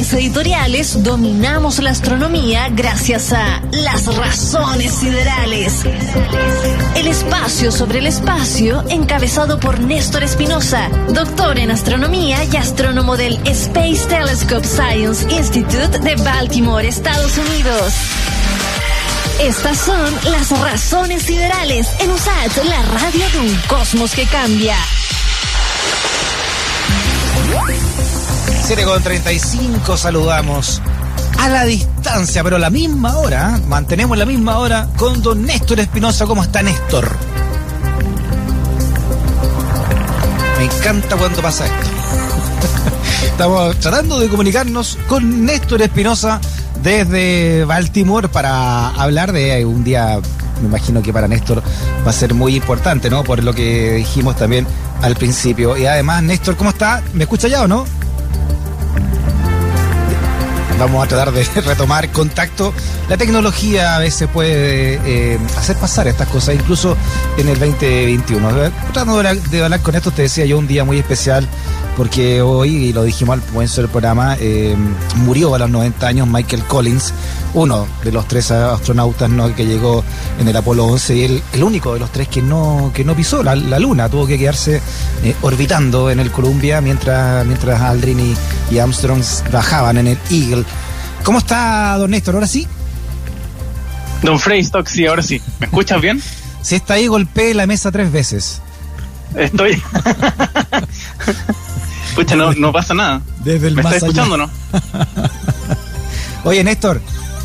razones editoriales dominamos la astronomía gracias a Las Razones Siderales. El espacio sobre el espacio, encabezado por Néstor Espinosa, doctor en astronomía y astrónomo del Space Telescope Science Institute de Baltimore, Estados Unidos. Estas son las razones siderales en USAT, la radio de un cosmos que cambia. 7 con 35 saludamos a la distancia, pero a la misma hora, ¿eh? mantenemos la misma hora con don Néstor Espinosa. ¿Cómo está Néstor? Me encanta cuando pasa esto. Estamos tratando de comunicarnos con Néstor Espinosa desde Baltimore para hablar de un día, me imagino que para Néstor va a ser muy importante, ¿no? Por lo que dijimos también al principio. Y además, Néstor, ¿cómo está? ¿Me escucha ya o no? Vamos a tratar de retomar contacto. La tecnología a veces puede eh, hacer pasar estas cosas, incluso en el 2021. Tratando de hablar con esto, te decía yo un día muy especial porque hoy, y lo dijimos al comienzo del programa, eh, murió a los 90 años Michael Collins, uno de los tres astronautas ¿no? que llegó en el Apolo 11 y el, el único de los tres que no, que no pisó la, la Luna, tuvo que quedarse eh, orbitando en el Columbia mientras, mientras Aldrin y, y Armstrong bajaban en el Eagle. ¿Cómo está, don Néstor? ¿Ahora sí? Don Freystock, sí, ahora sí. ¿Me escuchas bien? Si está ahí, golpeé la mesa tres veces. Estoy. Pucha, no, no pasa nada. Desde el ¿Me estás escuchando no? Oye, Néstor,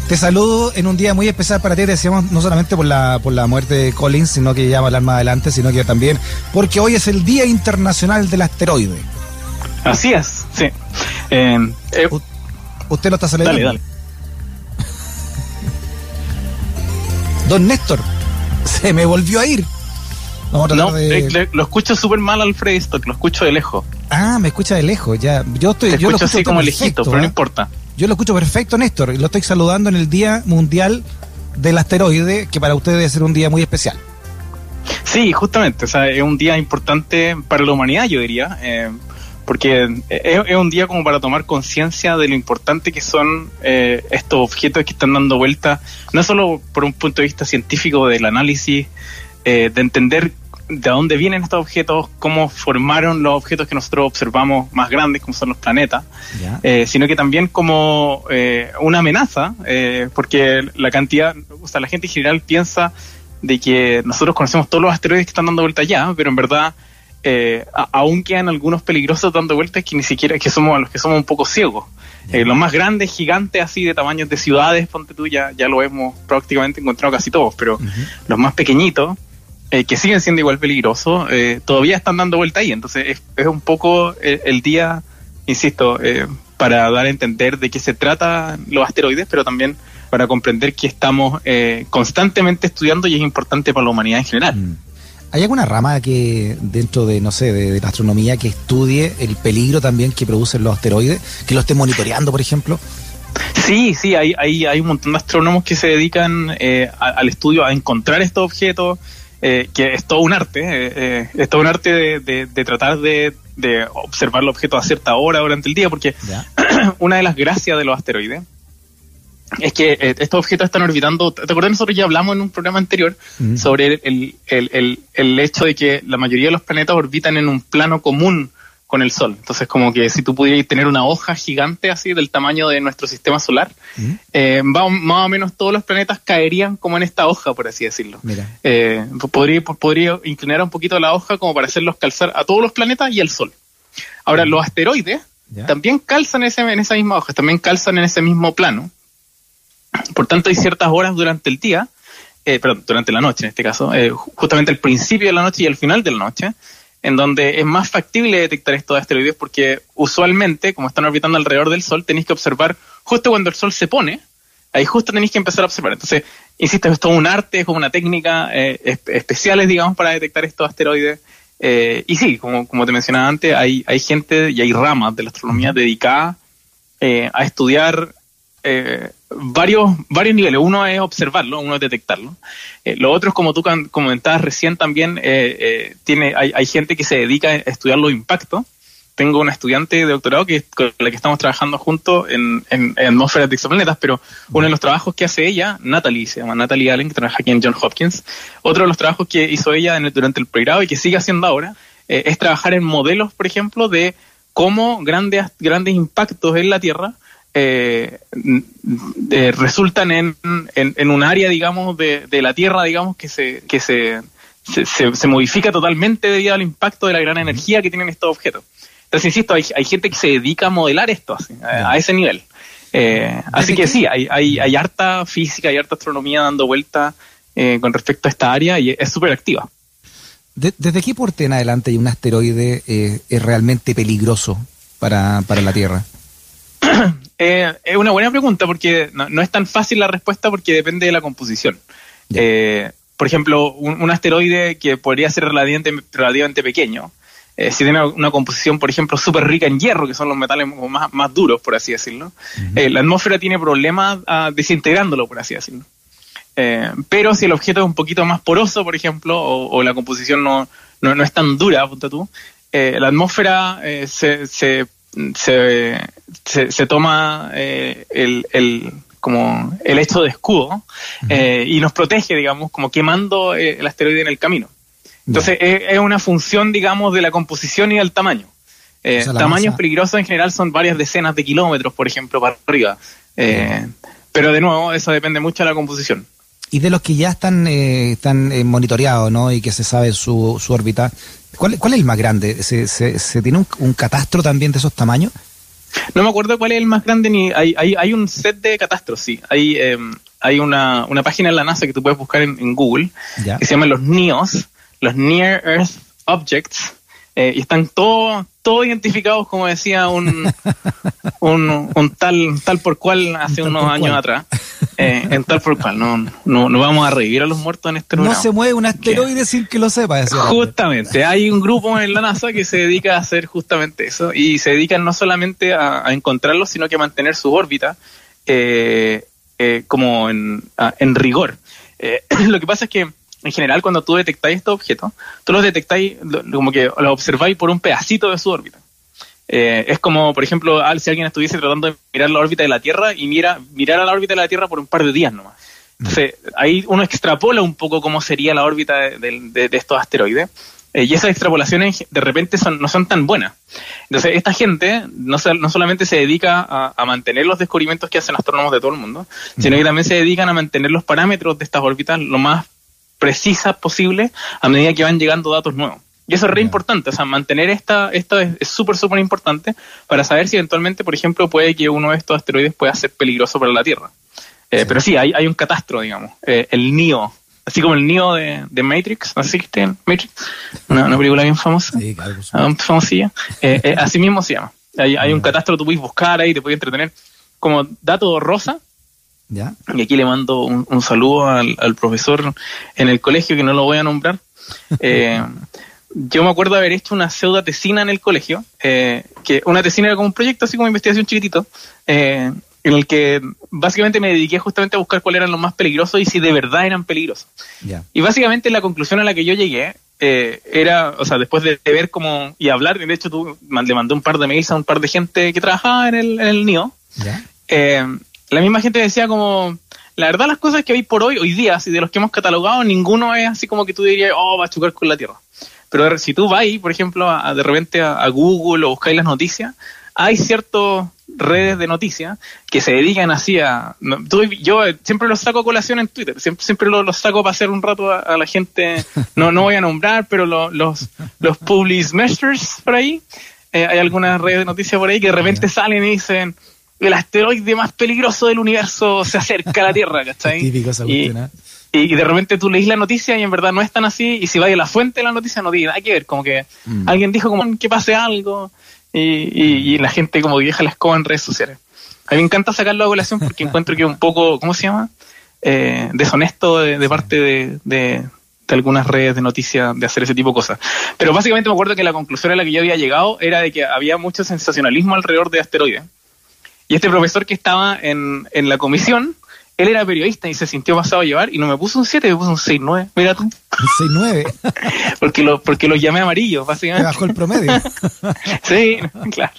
te saludo en un día muy especial para ti. Te decíamos no solamente por la, por la muerte de Collins, sino que ya vamos a hablar más adelante, sino que también porque hoy es el Día Internacional del Asteroide. Así es, sí. Eh, eh, ¿Usted lo está celebrando? dale, dale. Don Néstor, se me volvió a ir. Vamos a tratar No, de... eh, le- lo escucho súper mal al lo escucho de lejos. Ah, me escucha de lejos, ya. Yo estoy, Te yo lo escucho así escucho como perfecto, lejito, pero no ¿eh? importa. Yo lo escucho perfecto, Néstor, y lo estoy saludando en el Día Mundial del Asteroide, que para usted debe ser un día muy especial. Sí, justamente, o sea, es un día importante para la humanidad, yo diría, eh, porque es, es un día como para tomar conciencia de lo importante que son eh, estos objetos que están dando vuelta, no solo por un punto de vista científico del análisis, eh, de entender de dónde vienen estos objetos, cómo formaron los objetos que nosotros observamos más grandes, como son los planetas, eh, sino que también como eh, una amenaza, eh, porque la cantidad, o sea, la gente en general piensa de que nosotros conocemos todos los asteroides que están dando vuelta ya, pero en verdad eh, a- aún quedan algunos peligrosos dando vueltas que ni siquiera, que somos los que somos un poco ciegos. Los más grandes, gigantes así de tamaños de ciudades, ponte tú, ya, ya lo hemos prácticamente encontrado casi todos, pero los más pequeñitos, eh, que siguen siendo igual peligrosos, eh, todavía están dando vuelta ahí. Entonces es, es un poco el, el día, insisto, eh, para dar a entender de qué se trata los asteroides, pero también para comprender que estamos eh, constantemente estudiando y es importante para la humanidad en general. Mm. ¿Hay alguna rama que dentro de, no sé, de, de la astronomía que estudie el peligro también que producen los asteroides? Que lo esté monitoreando, por ejemplo. Sí, sí, hay, hay, hay un montón de astrónomos que se dedican eh, a- al estudio, a encontrar estos objetos, eh, que es todo un arte, eh, eh, es todo un arte de, de- de tratar de, de observar los objetos a cierta hora durante el día, porque ¿Ya? una de las gracias de los asteroides es que eh, estos objetos están orbitando. ¿Te acuerdas? Nosotros ya hablamos en un programa anterior Mm. sobre el, el- el hecho de que la mayoría de los planetas orbitan en un plano común con el Sol. Entonces, como que si tú pudieras tener una hoja gigante así del tamaño de nuestro sistema solar, Mm. eh, más o menos todos los planetas caerían como en esta hoja, por así decirlo. Mira. Eh, podría, podría inclinar un poquito la hoja como para hacerlos calzar a todos los planetas y al Sol. Ahora, los asteroides ¿Ya? también calzan ese, en esa misma hoja, también calzan en ese mismo plano. Por tanto, hay ciertas horas durante el día, eh, perdón, durante la noche en este caso, eh, ju- justamente el principio de la noche y el final de la noche, en donde es más factible detectar estos asteroides porque usualmente, como están orbitando alrededor del Sol, tenéis que observar justo cuando el Sol se pone, ahí justo tenéis que empezar a observar. Entonces, insisto, es todo un arte, es como una técnica eh, espe- especiales, digamos, para detectar estos asteroides. Eh, y sí, como, como te mencionaba antes, hay, hay gente y hay ramas de la astronomía dedicada eh, a estudiar eh, varios, varios niveles. Uno es observarlo, uno es detectarlo. Eh, lo otro es, como tú comentabas recién también, eh, eh, tiene, hay, hay gente que se dedica a estudiar los impactos tengo una estudiante de doctorado que con la que estamos trabajando juntos en, en, en atmósferas de exoplanetas, pero uno de los trabajos que hace ella, Natalie, se llama Natalie Allen, que trabaja aquí en John Hopkins, otro de los trabajos que hizo ella durante el pregrado y que sigue haciendo ahora, eh, es trabajar en modelos, por ejemplo, de cómo grandes, grandes impactos en la Tierra eh, resultan en, en, un área, digamos, de, de, la Tierra, digamos, que se, que se, se, se, modifica totalmente debido al impacto de la gran energía que tienen estos objetos. Entonces, insisto, hay, hay gente que se dedica a modelar esto a, ese nivel. Eh, así que sí, hay, hay, hay, harta física, hay harta astronomía dando vuelta eh, con respecto a esta área y es súper activa. ¿Desde qué porte en adelante hay un asteroide eh, es realmente peligroso para, para la Tierra? Eh, es una buena pregunta porque no, es tan fácil la respuesta porque depende de la composición. Eh, por ejemplo, un, asteroide que podría ser relativamente, relativamente pequeño, eh, si tiene una composición, por ejemplo, súper rica en hierro, que son los metales más, más duros, por así decirlo, la atmósfera tiene problemas ah, desintegrándolo, por así decirlo. pero si el objeto es un poquito más poroso, por ejemplo, o, la composición no, no, es tan dura, apunta tú, la atmósfera se, se se, se, toma eh, el, el, como el hecho de escudo eh, y nos protege, digamos, como quemando eh, el asteroide en el camino. Entonces es, una función, digamos, de la composición y del tamaño. tamaños peligrosos en general son varias decenas de kilómetros, por ejemplo, para arriba. pero de nuevo, eso depende mucho de la composición. Y de los que ya están, están monitoreados, ¿no? Y que se sabe su, su órbita, ¿Cuál, es el más grande? ¿Se, se, tiene un, catastro también de esos tamaños? No me acuerdo cuál es el más grande, ni hay, hay, hay un set de catastros, sí. Hay, em, hay una, una, página en la NASA que tú puedes buscar en, Google, que se llama los NEOS, los Near Earth Objects, eh, y están todos todos identificados, como decía un, un, tal tal por cual hace unos años atrás. Eh, en tal por cual, no, no, no, vamos a revivir a los muertos en este No se mueve un asteroide sin que lo sepa. Justamente, hay un grupo en la NASA que se dedica a hacer justamente eso y se dedican no solamente a, encontrarlos, sino que a mantener su órbita eh, como en, en rigor. lo que pasa es que en general, cuando tú detectáis estos objetos, tú los detectáis como que los observáis por un pedacito de su órbita. Eh, es como, por ejemplo, si alguien estuviese tratando de mirar la órbita de la Tierra y mira, mirar a la órbita de la Tierra por un par de días nomás. Entonces, ahí uno extrapola un poco cómo sería la órbita de, estos asteroides. Eh, y esas extrapolaciones de repente son, no son tan buenas. Entonces, esta gente no, solamente se dedica a, a, mantener los descubrimientos que hacen astrónomos de todo el mundo, sino que también se dedican a mantener los parámetros de estas órbitas lo más precisas posible a medida que van llegando datos nuevos. Y eso es re importante, o sea, mantener esta, esto es súper, súper importante para saber si eventualmente, por ejemplo, puede que uno de estos asteroides pueda ser peligroso para la Tierra. Eh, pero sí, hay, hay un catastro, digamos, eh, el NIO, así como el NIO de, de Matrix, ¿no sé qué Matrix? Una, película bien famosa, sí, claro, ah, famosilla, eh, así mismo se llama. Hay, hay un catastro, tú puedes buscar ahí, te puedes entretener. Como dato rosa, y aquí le mando un, saludo al, profesor en el colegio, que no lo voy a nombrar. Eh, yo me acuerdo haber hecho una pseudo tesina en el colegio, eh, que una tesina era como un proyecto así como investigación chiquitito, eh, en el que básicamente me dediqué justamente a buscar cuáles eran los más peligrosos y si de verdad eran peligrosos. Y básicamente la conclusión a la que yo llegué era, o sea, después de, ver cómo y hablar, de hecho tú le mandé un par de mails a un par de gente que trabajaba en el, en el NIO, la misma gente decía como, la verdad las cosas que hay por hoy, hoy día, si de los que hemos catalogado, ninguno es así como que tú dirías, oh, va a chocar con la Tierra. Pero si tú vas, por ejemplo, a, de repente a, Google o buscáis las noticias, hay ciertas redes de noticias que se dedican así a... yo siempre los saco a colación en Twitter, siempre, siempre los, saco para hacer un rato a, la gente, no, no voy a nombrar, pero los, los public measures por ahí, eh, hay algunas redes de noticias por ahí que de repente salen y dicen el asteroide más peligroso del universo se acerca a la Tierra, ¿cachai? Típico esa y, ¿eh? y, de repente tú leís la noticia y en verdad no es tan así, y si vas a la fuente de la noticia no tiene nada que ver, como que mm. alguien dijo como que pase algo, y, la gente como que deja la escoba en redes sociales. A mí me encanta sacarlo a colación porque encuentro que es un poco, ¿cómo se llama? Eh, deshonesto de, parte de, de, algunas redes de noticias de hacer ese tipo de cosas. Pero básicamente me acuerdo que la conclusión a la que yo había llegado era de que había mucho sensacionalismo alrededor de asteroides y este profesor que estaba en, en la comisión él era periodista y se sintió pasado a llevar y no me puso un 7, me puso un 6-9. Mira tú. Un 6-9. porque lo, porque lo llamé amarillo, básicamente. Me bajó el promedio. sí, claro.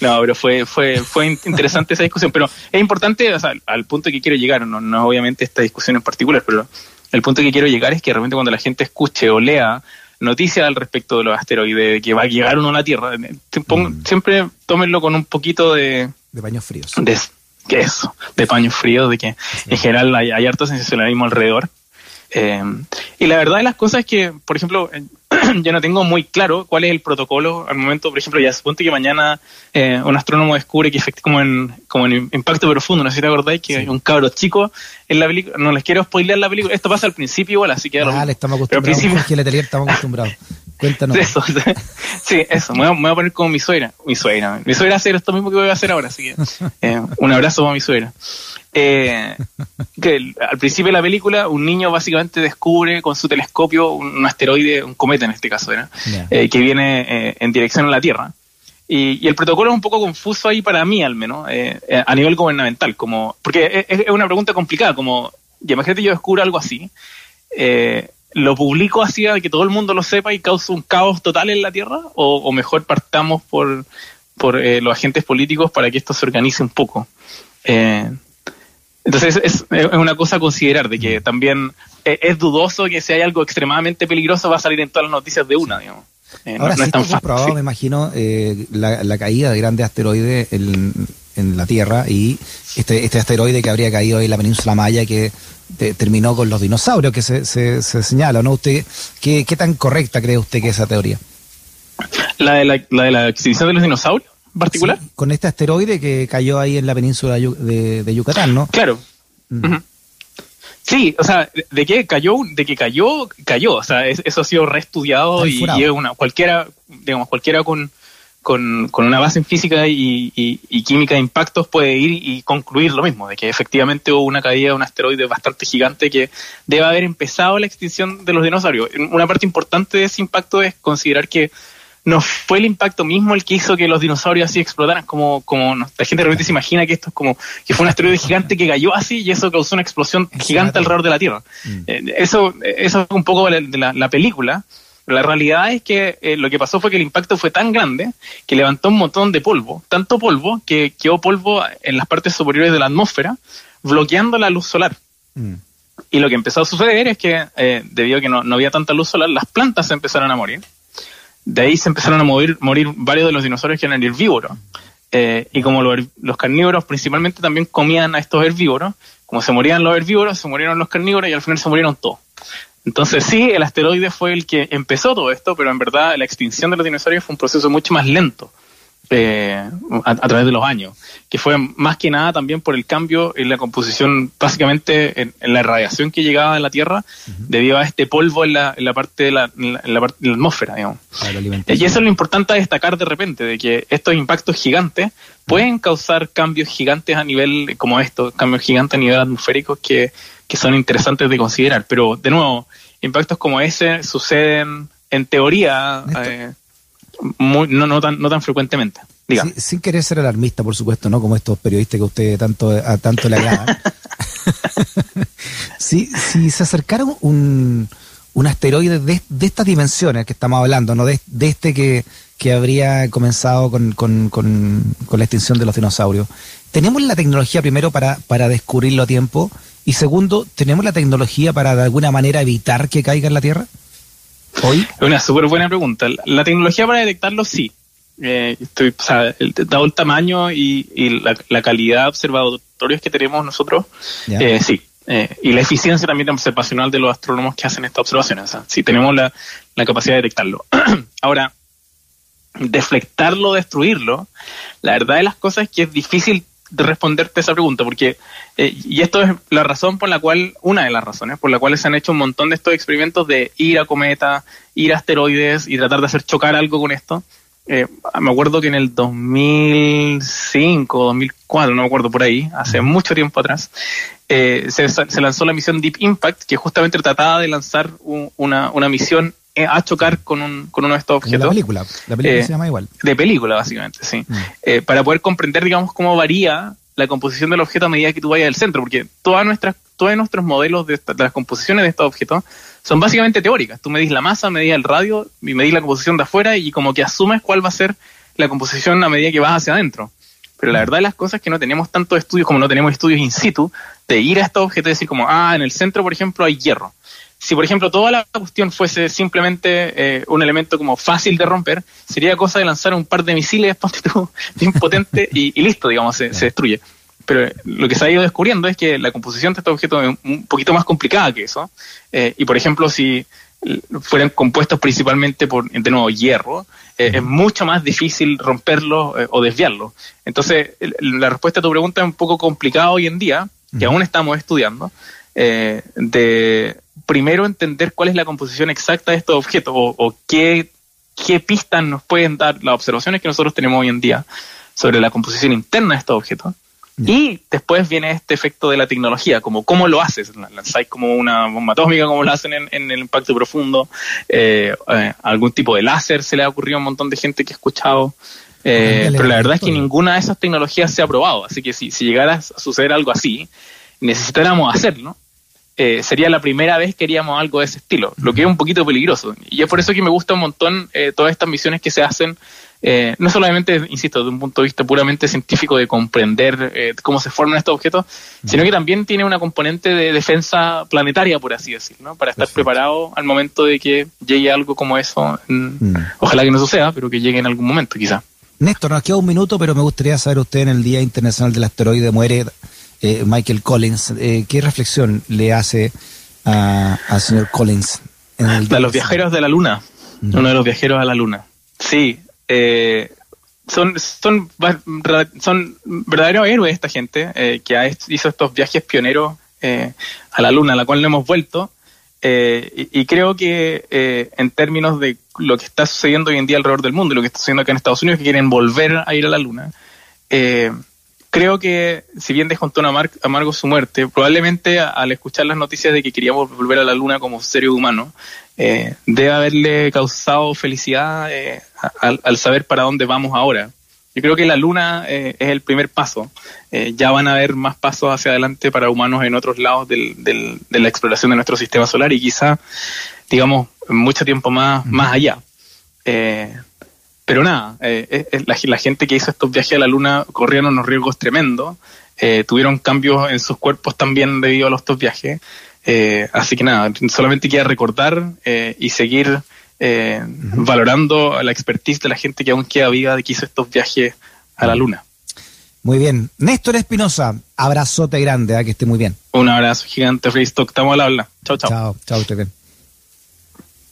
No, pero fue, fue, fue interesante esa discusión. Pero es importante, o sea, al punto que quiero llegar, no, no obviamente esta discusión en particular, pero el punto que quiero llegar es que realmente cuando la gente escuche o lea noticias al respecto de los asteroides, de que va a llegar uno a la Tierra, mm. siempre tómenlo con un poquito de... De paños fríos. De, que eso, de paños fríos, de que en general hay, hay harto sensacionalismo alrededor. Eh, y la verdad de las cosas es que, por ejemplo, yo no tengo muy claro cuál es el protocolo al momento, por ejemplo, ya suponte que mañana eh, un astrónomo descubre que efectivamente como en, como en Impacto Profundo, no sé si te acordáis, que hay un cabro chico en la película, no les quiero spoilear la película, esto pasa al principio igual, así que... Ah, le estamos acostumbrados, principio... estamos acostumbrados. Cuéntanos. Eso, sí, eso, me voy, a, poner como mi suegra, mi suegra, mi suegra hacer esto mismo que voy a hacer ahora, así que eh, un abrazo para mi suegra. Eh, que al principio de la película un niño básicamente descubre con su telescopio un, asteroide, un cometa en este caso, eh, que viene en dirección a la Tierra. Y, el protocolo es un poco confuso ahí para mí al menos, a nivel gubernamental, como porque es, una pregunta complicada, como, imagínate yo descubro algo así, ¿lo publico así a que todo el mundo lo sepa y causa un caos total en la Tierra? ¿O, mejor partamos por, por los agentes políticos para que esto se organice un poco? Eh, entonces es, una cosa a considerar, de que también es, dudoso que si hay algo extremadamente peligroso va a salir en todas las noticias de una, digamos. Eh, Ahora sí está comprobado, me imagino, eh, la, caída de grandes asteroides en, la Tierra y este, este asteroide que habría caído en la península Maya que terminó con los dinosaurios que se, se, señala, ¿no? ¿Usted qué, qué tan correcta cree usted que es esa teoría? ¿La de la, la de la extinción de los dinosaurios? particular. con este asteroide que cayó ahí en la península de, Yucatán, ¿no? Claro. Mm. Sí, o sea, de que cayó, de que cayó, cayó. O sea, eso ha sido reestudiado y, una, cualquiera, digamos, cualquiera con, con, una base en física y, química de impactos puede ir y concluir lo mismo, de que efectivamente hubo una caída de un asteroide bastante gigante que debe haber empezado la extinción de los dinosaurios. Una parte importante de ese impacto es considerar que no fue el impacto mismo el que hizo que los dinosaurios así explotaran, como, como la gente realmente se imagina que esto es como que fue un asteroide gigante que cayó así y eso causó una explosión gigante alrededor de la Tierra. Mm. Eh, eso, eso es un poco de la, película. La realidad es que eh, lo que pasó fue que el impacto fue tan grande que levantó un montón de polvo, tanto polvo que quedó polvo en las partes superiores de la atmósfera, bloqueando la luz solar. Mm. Y lo que empezó a suceder es que, eh, debido a que no, no había tanta luz solar, las plantas se empezaron a morir de ahí se empezaron a morir, morir varios de los dinosaurios que eran herbívoros. Eh, y como los, carnívoros principalmente también comían a estos herbívoros, como se morían los herbívoros, se murieron los carnívoros y al final se murieron todos. Entonces sí, el asteroide fue el que empezó todo esto, pero en verdad la extinción de los dinosaurios fue un proceso mucho más lento. Eh, a, través de los años, que fue más que nada también por el cambio en la composición, básicamente en, la radiación que llegaba a la Tierra, debido a este polvo en la, en la parte de la, en la, atmósfera, digamos. y eso es lo importante a destacar de repente, de que estos impactos gigantes pueden causar cambios gigantes a nivel, como estos, cambios gigantes a nivel atmosférico que, que son interesantes de considerar. Pero, de nuevo, impactos como ese suceden en teoría no, no, tan, no tan frecuentemente. Sin, querer ser alarmista, por supuesto, ¿no? Como estos periodistas que a usted tanto, a tanto le agradan. si, si se acercara un, un asteroide de, de, estas dimensiones que estamos hablando, ¿no? De, de este que, que habría comenzado con, con, con, con, la extinción de los dinosaurios. ¿Tenemos la tecnología primero para, para descubrirlo a tiempo? Y segundo, ¿tenemos la tecnología para de alguna manera evitar que caiga en la Tierra? ¿Hoy? Una súper buena pregunta. La tecnología para detectarlo sí. Eh, estoy, o sea, el, dado el tamaño y, la, calidad de observatorios que tenemos nosotros, eh, sí. Eh, y la eficiencia también observacional de los astrónomos que hacen estas observaciones. O sea, sí, tenemos la, la capacidad de detectarlo. Ahora, deflectarlo, destruirlo, la verdad de las cosas es que es difícil responderte esa pregunta, porque, eh, y esto es la razón por la cual, una de las razones por la cuales se han hecho un montón de estos experimentos de ir a cometas, ir a asteroides y tratar de hacer chocar algo con esto. Eh, me acuerdo que en el 2005, 2004, no me acuerdo por ahí, hace mucho tiempo atrás, eh, se, se, lanzó la misión Deep Impact, que justamente trataba de lanzar una, una misión a chocar con, un, con uno de estos objetos. La película, la película eh, se llama igual. De película, básicamente, sí. Mm. Eh, para poder comprender, digamos, cómo varía la composición del objeto a medida que tú vayas al centro, porque todas nuestras, todos nuestros modelos de, las composiciones de estos objetos son básicamente teóricas. Tú medís la masa, medís el radio y medís la composición de afuera y como que asumes cuál va a ser la composición a medida que vas hacia adentro. Pero la verdad de las cosas es que no tenemos tantos estudios como no tenemos estudios in situ de ir a estos objetos y decir como, ah, en el centro, por ejemplo, hay hierro si por ejemplo toda la cuestión fuese simplemente eh, un elemento como fácil de romper, sería cosa de lanzar un par de misiles bien potentes y, listo, digamos, se, destruye. Pero lo que se ha ido descubriendo es que la composición de estos objetos es un poquito más complicada que eso. Eh, y por ejemplo, si fueran compuestos principalmente por, de nuevo, hierro, eh, es mucho más difícil romperlo o desviarlo. Entonces, la respuesta a tu pregunta es un poco complicada hoy en día, que aún estamos estudiando, de primero entender cuál es la composición exacta de estos objetos o, qué, qué pistas nos pueden dar las observaciones que nosotros tenemos hoy en día sobre la composición interna de estos objetos. Y después viene este efecto de la tecnología, como cómo lo haces. Lanzáis como una bomba atómica, como lo hacen en, el impacto profundo. Eh, eh, algún tipo de láser se le ha ocurrido a un montón de gente que ha escuchado. Eh, pero la verdad es que ninguna de esas tecnologías se ha probado. Así que si, si llegara a suceder algo así, necesitáramos hacerlo. Eh, sería la primera vez que haríamos algo de ese estilo, lo que es un poquito peligroso. Y es por eso que me gusta un montón eh, todas estas misiones que se hacen, eh, no solamente, insisto, desde un punto de vista puramente científico de comprender cómo se forman estos objetos, sino que también tiene una componente de defensa planetaria, por así decirlo, para estar preparado al momento de que llegue algo como eso. Mm. Ojalá que no suceda, pero que llegue en algún momento, quizá. Néstor, nos queda un minuto, pero me gustaría saber usted en el Día Internacional del Asteroide muere eh, Michael Collins. Eh, ¿Qué reflexión le hace al señor Collins? En el a los viajeros de la Luna. Uno de los viajeros a la Luna. Sí. Eh, son, son, son verdaderos héroes esta gente que hizo estos viajes pioneros a la Luna, a la cual no hemos vuelto. Y, y, creo que en términos de lo que está sucediendo hoy en día alrededor del mundo y lo que está sucediendo acá en Estados Unidos, que quieren volver a ir a la Luna, eh, creo que, si bien descontó un amargo su muerte, probablemente al escuchar las noticias de que queríamos volver a la Luna como ser humano, eh, debe haberle causado felicidad eh, al, saber para dónde vamos ahora. Yo creo que la Luna eh, es el primer paso. ya van a haber más pasos hacia adelante para humanos en otros lados del, de la exploración de nuestro sistema solar y quizá, digamos, mucho tiempo más, más allá. Pero nada, eh, eh, eh, la, gente que hizo estos viajes a la Luna corrieron unos riesgos tremendos, tuvieron cambios en sus cuerpos también debido a estos viajes. así que nada, solamente queda recordar y seguir valorando la expertise de la gente que aún queda viva de que hizo estos viajes a la Luna. Muy bien. Néstor Espinosa, abrazote grande, que esté muy bien. Un abrazo gigante, Freestock. Estamos al habla. Chao, chao. Chao, chao, te bien.